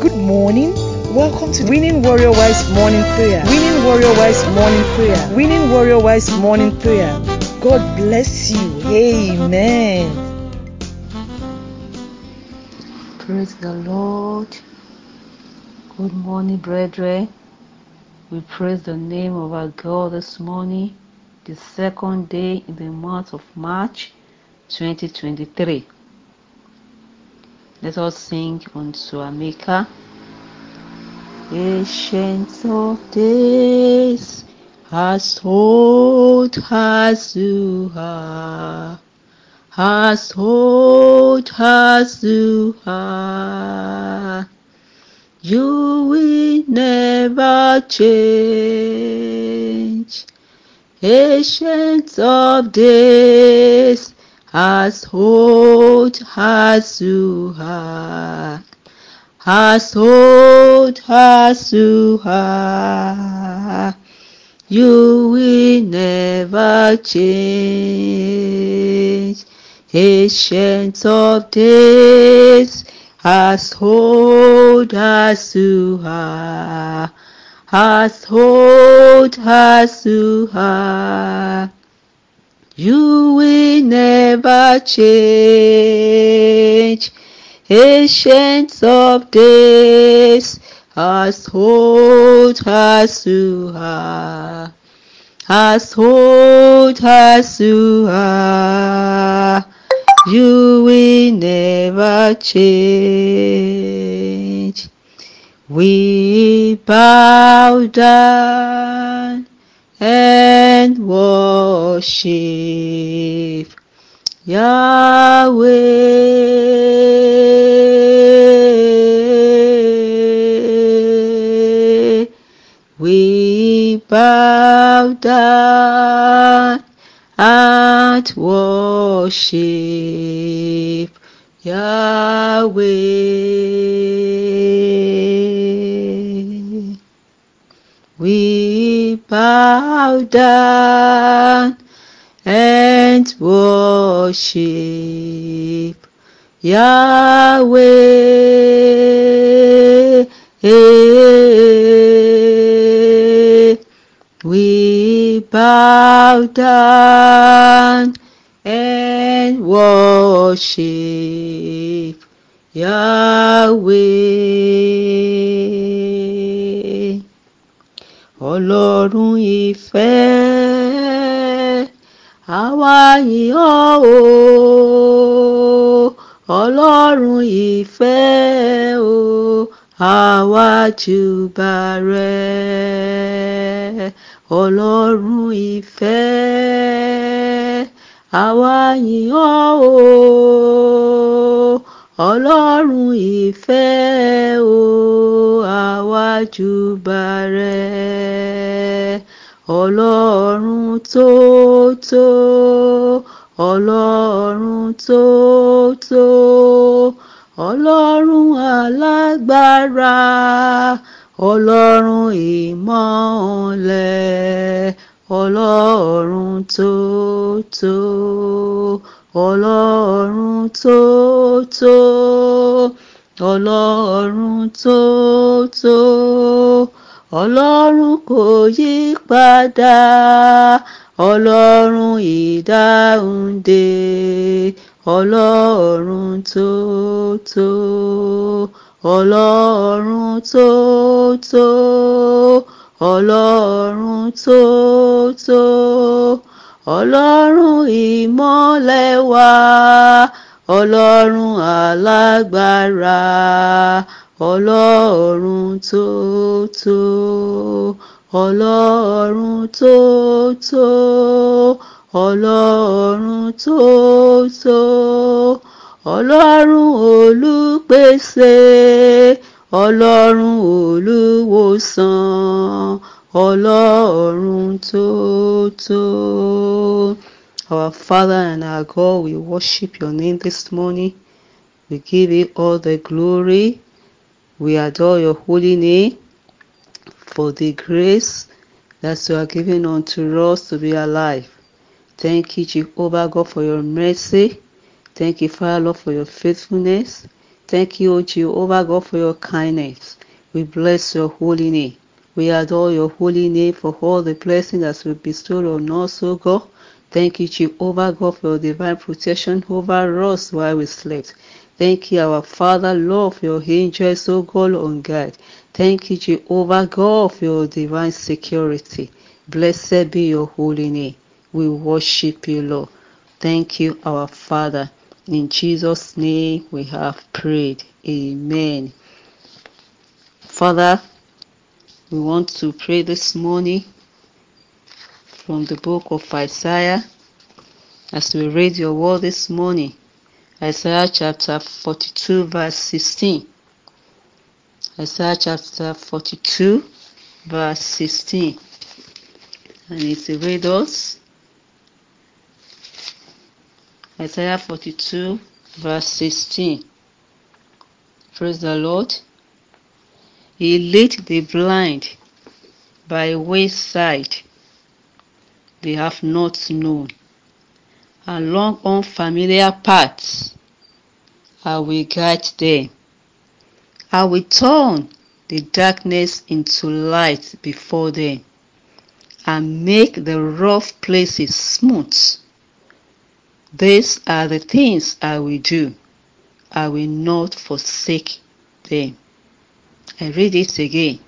Good morning. Welcome to Winning Warrior Wise Morning Prayer. Winning Warrior Wise Morning Prayer. Winning Warrior Wise Morning Prayer. God bless you. Amen. Praise the Lord. Good morning, brethren. We praise the name of our God this morning, the second day in the month of March 2023. Let us sing unto our Maker. Ancient of days, as old as you are, as old as you are, you will never change. Ancient of days, are, as old as you will never change. Ancient of days, as old as you are, as old as you will never change. Ancient of days, as old as you are, as old as you are, you will never change. We bow down and worship Yahweh. We bow down and worship Yahweh. We bow down and worship Yahweh. We bow down and worship Yahweh. Ọlọ́run ìfẹ́, àwa yìn ọ́ o. Ọlọ́run ìfẹ́ o, àwa júbà rẹ̀. Ọlọ́run ìfẹ́, àwa yìn ọ́. Ọlọ́run ìfẹ́ o, àwa júbà rẹ̀. Ọlọ́run tó tó, Ọlọ́run tó tó, Ọlọ́run alágbára, Ọlọ́run ìmọ̀lẹ̀, Ọlọ́run tó tó, Ọlọ́run tó tó, Ọlọ́run tó tó, Ọlọ́run kò yí padà, Ọlọ́run ìdáhùndé, Ọlọ́run tó tó, Ọlọ́run tó tó, Ọlọ́run tó tó, Ọlọ́run ìmọ̀lẹ̀ wa, Ọlọ́run alágbára, Ọlọ́run tó tó, Ọlọ́run tó tó, Ọlọ́run tó tó, Ọlọ́run olùpèsè, Ọlọ́run olùwòsàn, Ọlọ́run tó. Our Father and our God, we worship your name this morning. We give you all the glory. We adore your holy name for the grace that you are giving unto us to be alive. Thank you, Jehovah God, for your mercy. Thank you, Father Lord, for your faithfulness. Thank you, Jehovah God, for your kindness. We bless your holy name. We adore your holy name for all the blessings that you bestowed on us, O God. Thank you, Jehovah God, for your divine protection over us while we slept. Thank you, our Father, Lord, for your angels, O God, on guard. Thank you, Jehovah God, for your divine security. Blessed be your holy name. We worship you, Lord. Thank you, our Father. In Jesus' name we have prayed. Amen. Father, we want to pray this morning from the book of Isaiah as we read your word this morning. Isaiah chapter 42, verse 16. Isaiah chapter 42, verse 16. And it reads us Isaiah 42, verse 16. Praise the Lord. He led the blind by wayside they have not known. Along unfamiliar paths I will guide them. I will turn the darkness into light before them and make the rough places smooth. These are the things I will do. I will not forsake them. I read it again.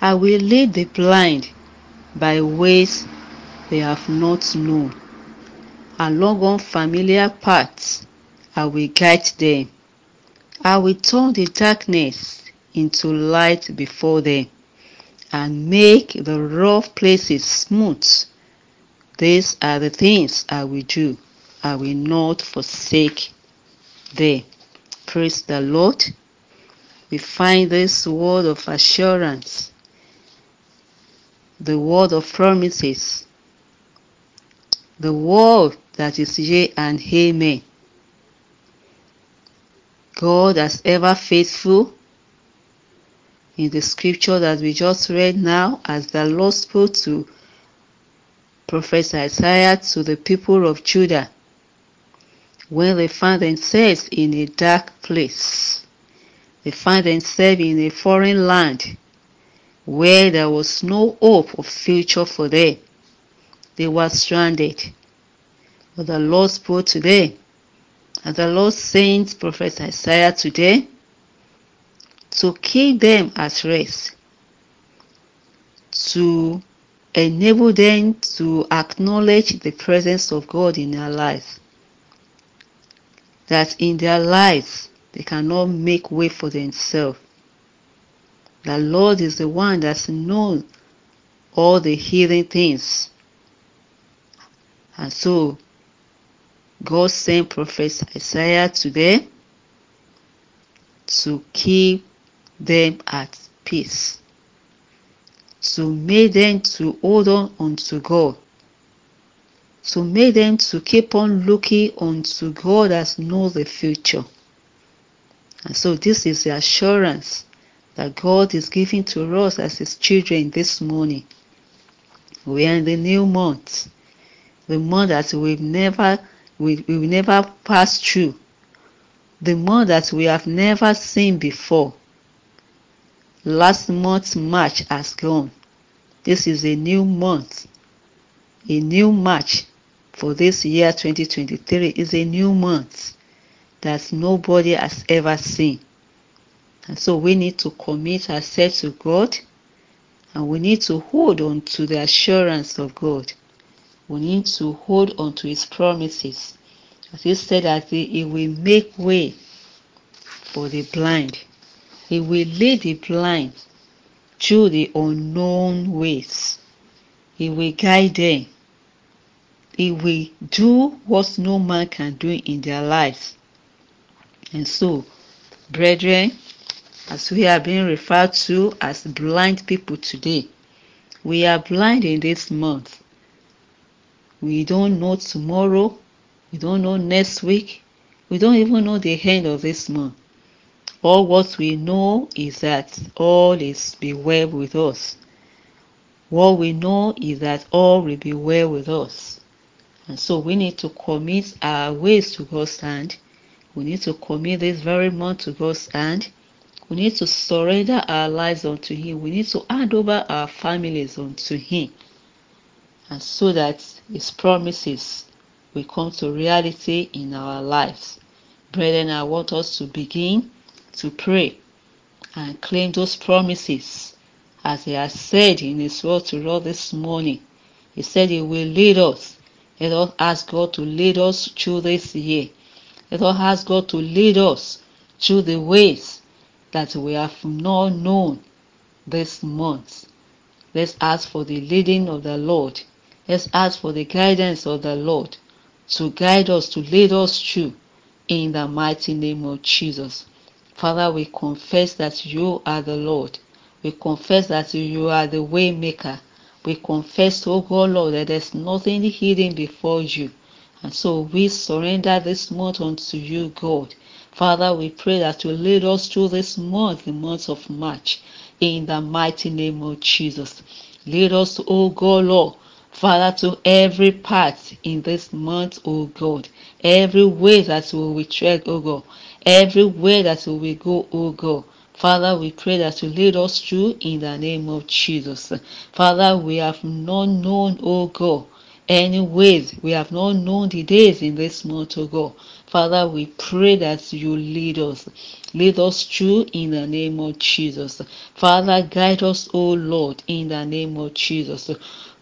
I will lead the blind by ways they have not known. Along unfamiliar paths I will guide them. I will turn the darkness into light before them and make the rough places smooth. These are the things I will do. I will not forsake them. Praise the Lord. We find this word of assurance, the word of promises, the word that is yea and amen. God as ever faithful in the scripture that we just read now as the Lord spoke to Prophet Isaiah to the people of Judah when they found themselves in a dark place. They found themselves in a foreign land where there was no hope of future for them. They were stranded. But the Lord spoke to them. And the Lord sent Prophet Isaiah today to keep them at rest, to enable them to acknowledge the presence of God in their lives. That in their lives they cannot make way for themselves. The Lord is the one that knows all the hidden things. And so God sent Prophet Isaiah to them to keep them at peace, to make them to hold on unto God, to make them to keep on looking unto God as know the future. And so this is the assurance that God is giving to us as His children this morning. We are in the new month, the month that we've never we, we will never pass through, the month that we have never seen before. Last month's March has gone. This is a new month, a new March for this year 2023 is a new month that nobody has ever seen. And so we need to commit ourselves to God and we need to hold on to the assurance of God. We need to hold on to His promises. As He said that He will make way for the blind, He will lead the blind through the unknown ways. He will guide them. He will do what no man can do in their lives. And so, brethren, as we are being referred to as blind people today, we are blind in this month. We don't know tomorrow. We don't know next week. We don't even know the end of this month. All what we know is that all is be well with us. What we know is that all will be well with us. And so we need to commit our ways to God's hand. We need to commit this very month to God's hand. We need to surrender our lives unto Him. We need to hand over our families unto Him. And so that His promises will come to reality in our lives. Brethren, I want us to begin to pray and claim those promises as He has said in His word to us this morning. He said He will lead us. Let us ask God to lead us through this year. Let us ask God to lead us through the ways that we have not known this month. Let's ask for the leading of the Lord. Let's ask for the guidance of the Lord to guide us, to lead us through in the mighty name of Jesus. Father, we confess that you are the Lord. We confess that you are the way maker. We confess, oh God, Lord, that there's nothing hidden before you. And so we surrender this month unto you, God. Father, we pray that you lead us through this month, the month of March, in the mighty name of Jesus. Lead us, O God, Lord, Father, to every part in this month, O God, every way that we will tread, O God, every way that we will go, O God. Father, we pray that you lead us through in the name of Jesus. Father, we have not known, O God, any ways we have not known the days in this month, O God. Father, we pray that you lead us. Lead us through in the name of Jesus. Father, guide us, O Lord, in the name of Jesus.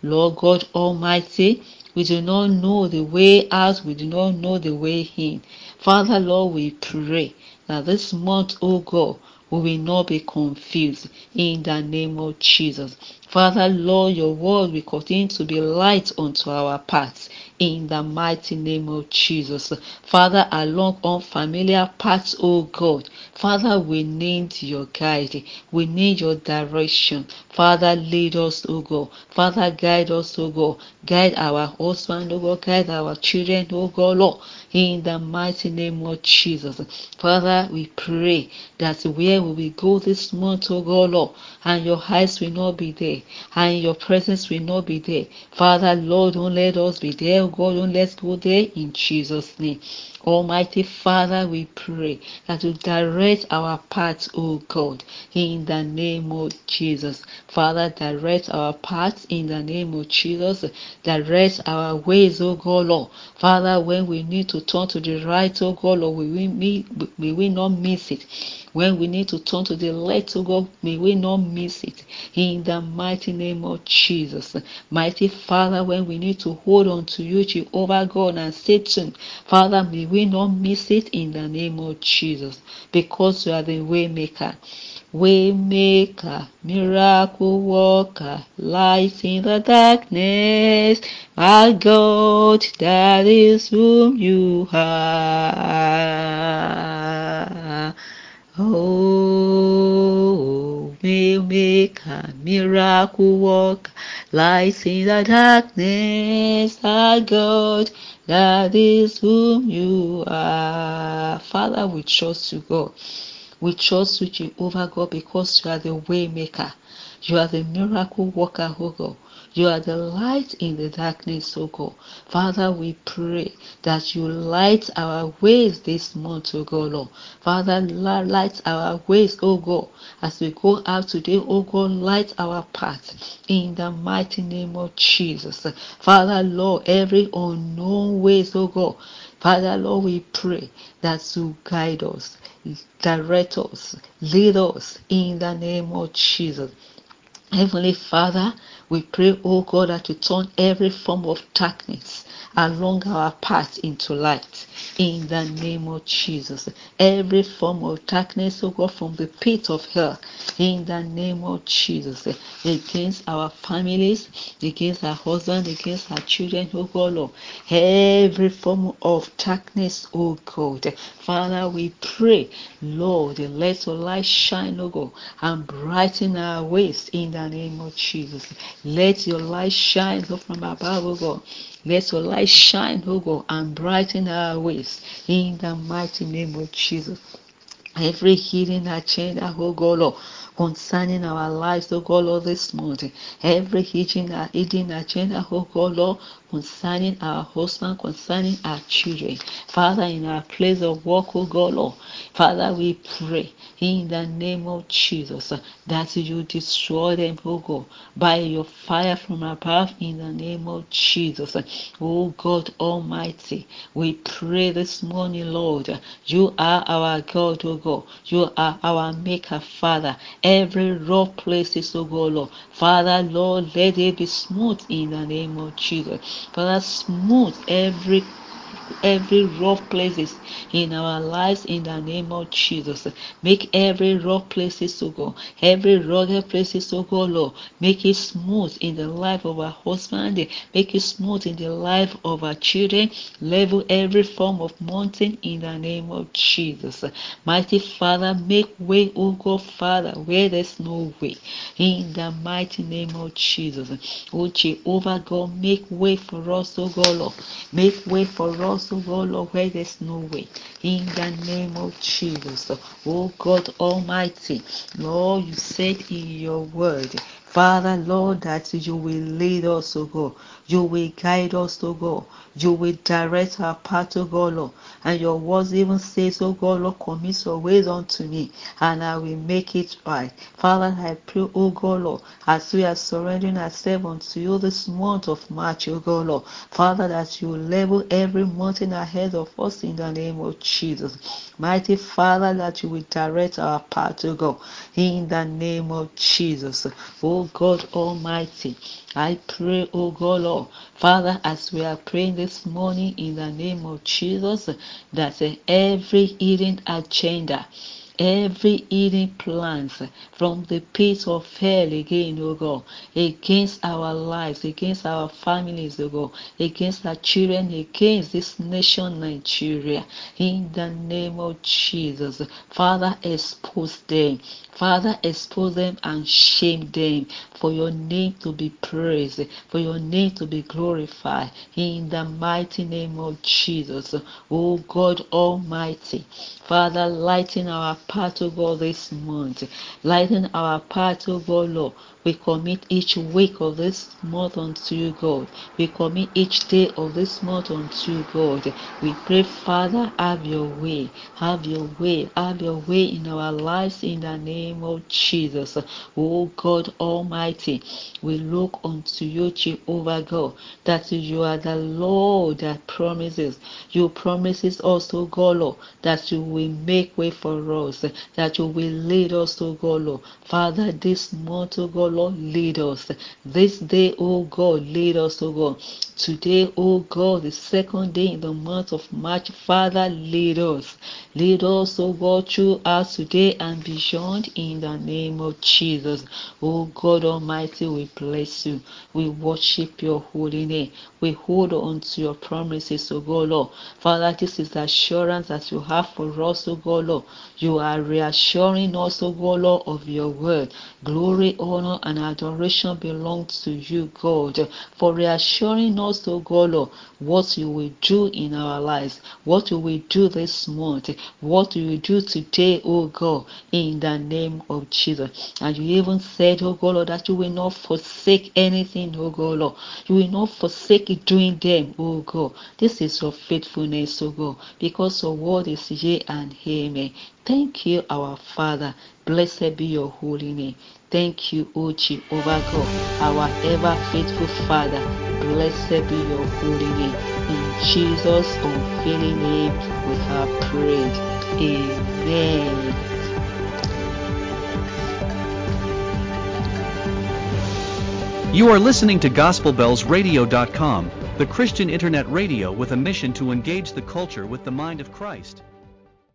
Lord God Almighty, we do not know the way out, we do not know the way in. Father, Lord, we pray that this month, O God, we will not be confused in the name of Jesus. Father, Lord, your word will continue to be light unto our paths in the mighty name of Jesus. Father, along unfamiliar paths, O God, Father, we need your guide. We need your direction. Father, lead us, O God. Father, guide us, O God. Guide our husband, O God. Guide our children, O God, Lord in the mighty name of Jesus. Father, we pray that where we go this month, oh God, Lord, and your eyes will not be there, and your presence will not be there. Father, Lord, don't let us be there, God, let's go there in Jesus' name. Almighty Father, we pray that you direct our paths, O God, in the name of Jesus. Father, direct our paths in the name of Jesus. Direct our ways, O God, Lord. Father, when we need to turn to the right, O God, Lord, we will, may we not miss it. When we need to turn to the left, O God, may we not miss it. In the mighty name of Jesus. Mighty Father, when we need to hold on to you, Jehovah God and Satan, Father, may we not miss it in the name of Jesus. Because you are the way maker. Waymaker, miracle worker, light in the darkness, my God, that is whom you are. Oh, waymaker, miracle worker, light in the darkness, our God, that is whom you are. Father, we trust you, God. We trust you, Jehovah God, because you are the way maker. You are the miracle worker, oh God. You are the light in the darkness, oh God. Father, we pray that you light our ways this month, oh God, Lord. Father, light our ways, oh God. As we go out today, oh God, light our path in the mighty name of Jesus. Father, Lord, every unknown ways, oh God. Father, Lord, we pray that you guide us, direct us, lead us in the name of Jesus. Heavenly Father, we pray, oh God, that you turn every form of darkness along our path into light in the name of Jesus. Every form of darkness, oh God, from the pit of hell in the name of Jesus. Against our families, against our husband, against our children, oh God, Lord. Every form of darkness, oh God. Father, we pray, Lord, let your light shine, oh God, and brighten our ways in the name of Jesus. Let your light shine from above, oh God. Let your light shine, oh God, and brighten our ways in the mighty name of Jesus. Every hidden agenda, oh God, Lord, concerning our lives, oh God, Lord, this morning. Every hidden, hidden agenda, oh God, Lord, concerning our husband, concerning our children. Father, in our place of work, oh God, Lord. Father, we pray in the name of Jesus that you destroy them, oh God, by your fire from above in the name of Jesus. Oh God Almighty, we pray this morning, Lord. You are our God, oh God. You are our Maker, Father. Every rough places, oh God, Lord. Father, Lord, let it be smooth in the name of Jesus. Father, smooth every every rough places in our lives in the name of Jesus. Make every rough places to go, every rugged places to go, Lord. Make it smooth in the life of our husband, make it smooth in the life of our children. Level every form of mountain in the name of Jesus. Mighty Father, make way, O God, Father, where there's no way. In the mighty name of Jesus. O Jehovah God, make way for us, O God, Lord. Make way for us, O God, Lord, where there's no way. In the name of Jesus. oh God Almighty, Lord, you said in your word, Father, Lord, that you will lead us, to God. You will guide us, to God. You will direct our path, to God, Lord. And your words even says, O God, Lord, commit your ways unto me, and I will make it right. Father, I pray, O God, Lord, as we are surrendering ourselves unto you this month of March, O God, Lord. Father, that you will level every mountain ahead of us in the name of Jesus. Mighty Father, that you will direct our path, O God, in the name of Jesus. O God Almighty, I pray, O God, Lord, Father, as we are praying this morning in the name of Jesus, that every hidden agenda, every hidden plans from the pit of hell again, O God, against our lives, against our families, O God, against our children, against this nation, Nigeria, in the name of Jesus. Father, expose them. Father, expose them and shame them for your name to be praised, for your name to be glorified in the mighty name of Jesus. Oh God Almighty, Father, lighten our path, O God, this month. Lighten our path, O God, Lord. We commit each week of this month unto you, God. We commit each day of this month unto you, God. We pray, Father, have your way. Have your way. Have your way in our lives in the name of Jesus. Oh God Almighty, we look unto you, Jehovah God, that you are the Lord that promises. You promises also, God, Lord, that you will make way for us, that you will lead us, to God, Lord. Father, this month, oh God, Lord, lead us. This day, oh God, lead us, oh God. Today, oh God, the second day in the month of March, Father, lead us. Lead us, oh God, through us today and beyond in the name of Jesus. Oh God Almighty, we bless you. We worship your holy name. We hold on to your promises, O God Lord. Father, this is the assurance that you have for us, O God Lord. You are reassuring us, O God Lord, of your word. Glory, honor, and adoration belong to you, God, for reassuring us, O God what you will do in our lives, what you will do this month, what you will do today, O God, in the name of Jesus. And you even said, O God that you will not forsake anything, O God You will not forsake doing them, O God. This is your faithfulness, O God, because your word is yea and amen. Thank you, our Father. Blessed be your holy name. Thank you, O Jehovah God, our ever faithful Father. Blessed be your holy name. In Jesus' unfailing name, we have prayed. Amen. You are listening to GospelBellsRadio.com, the Christian internet radio with a mission to engage the culture with the mind of Christ.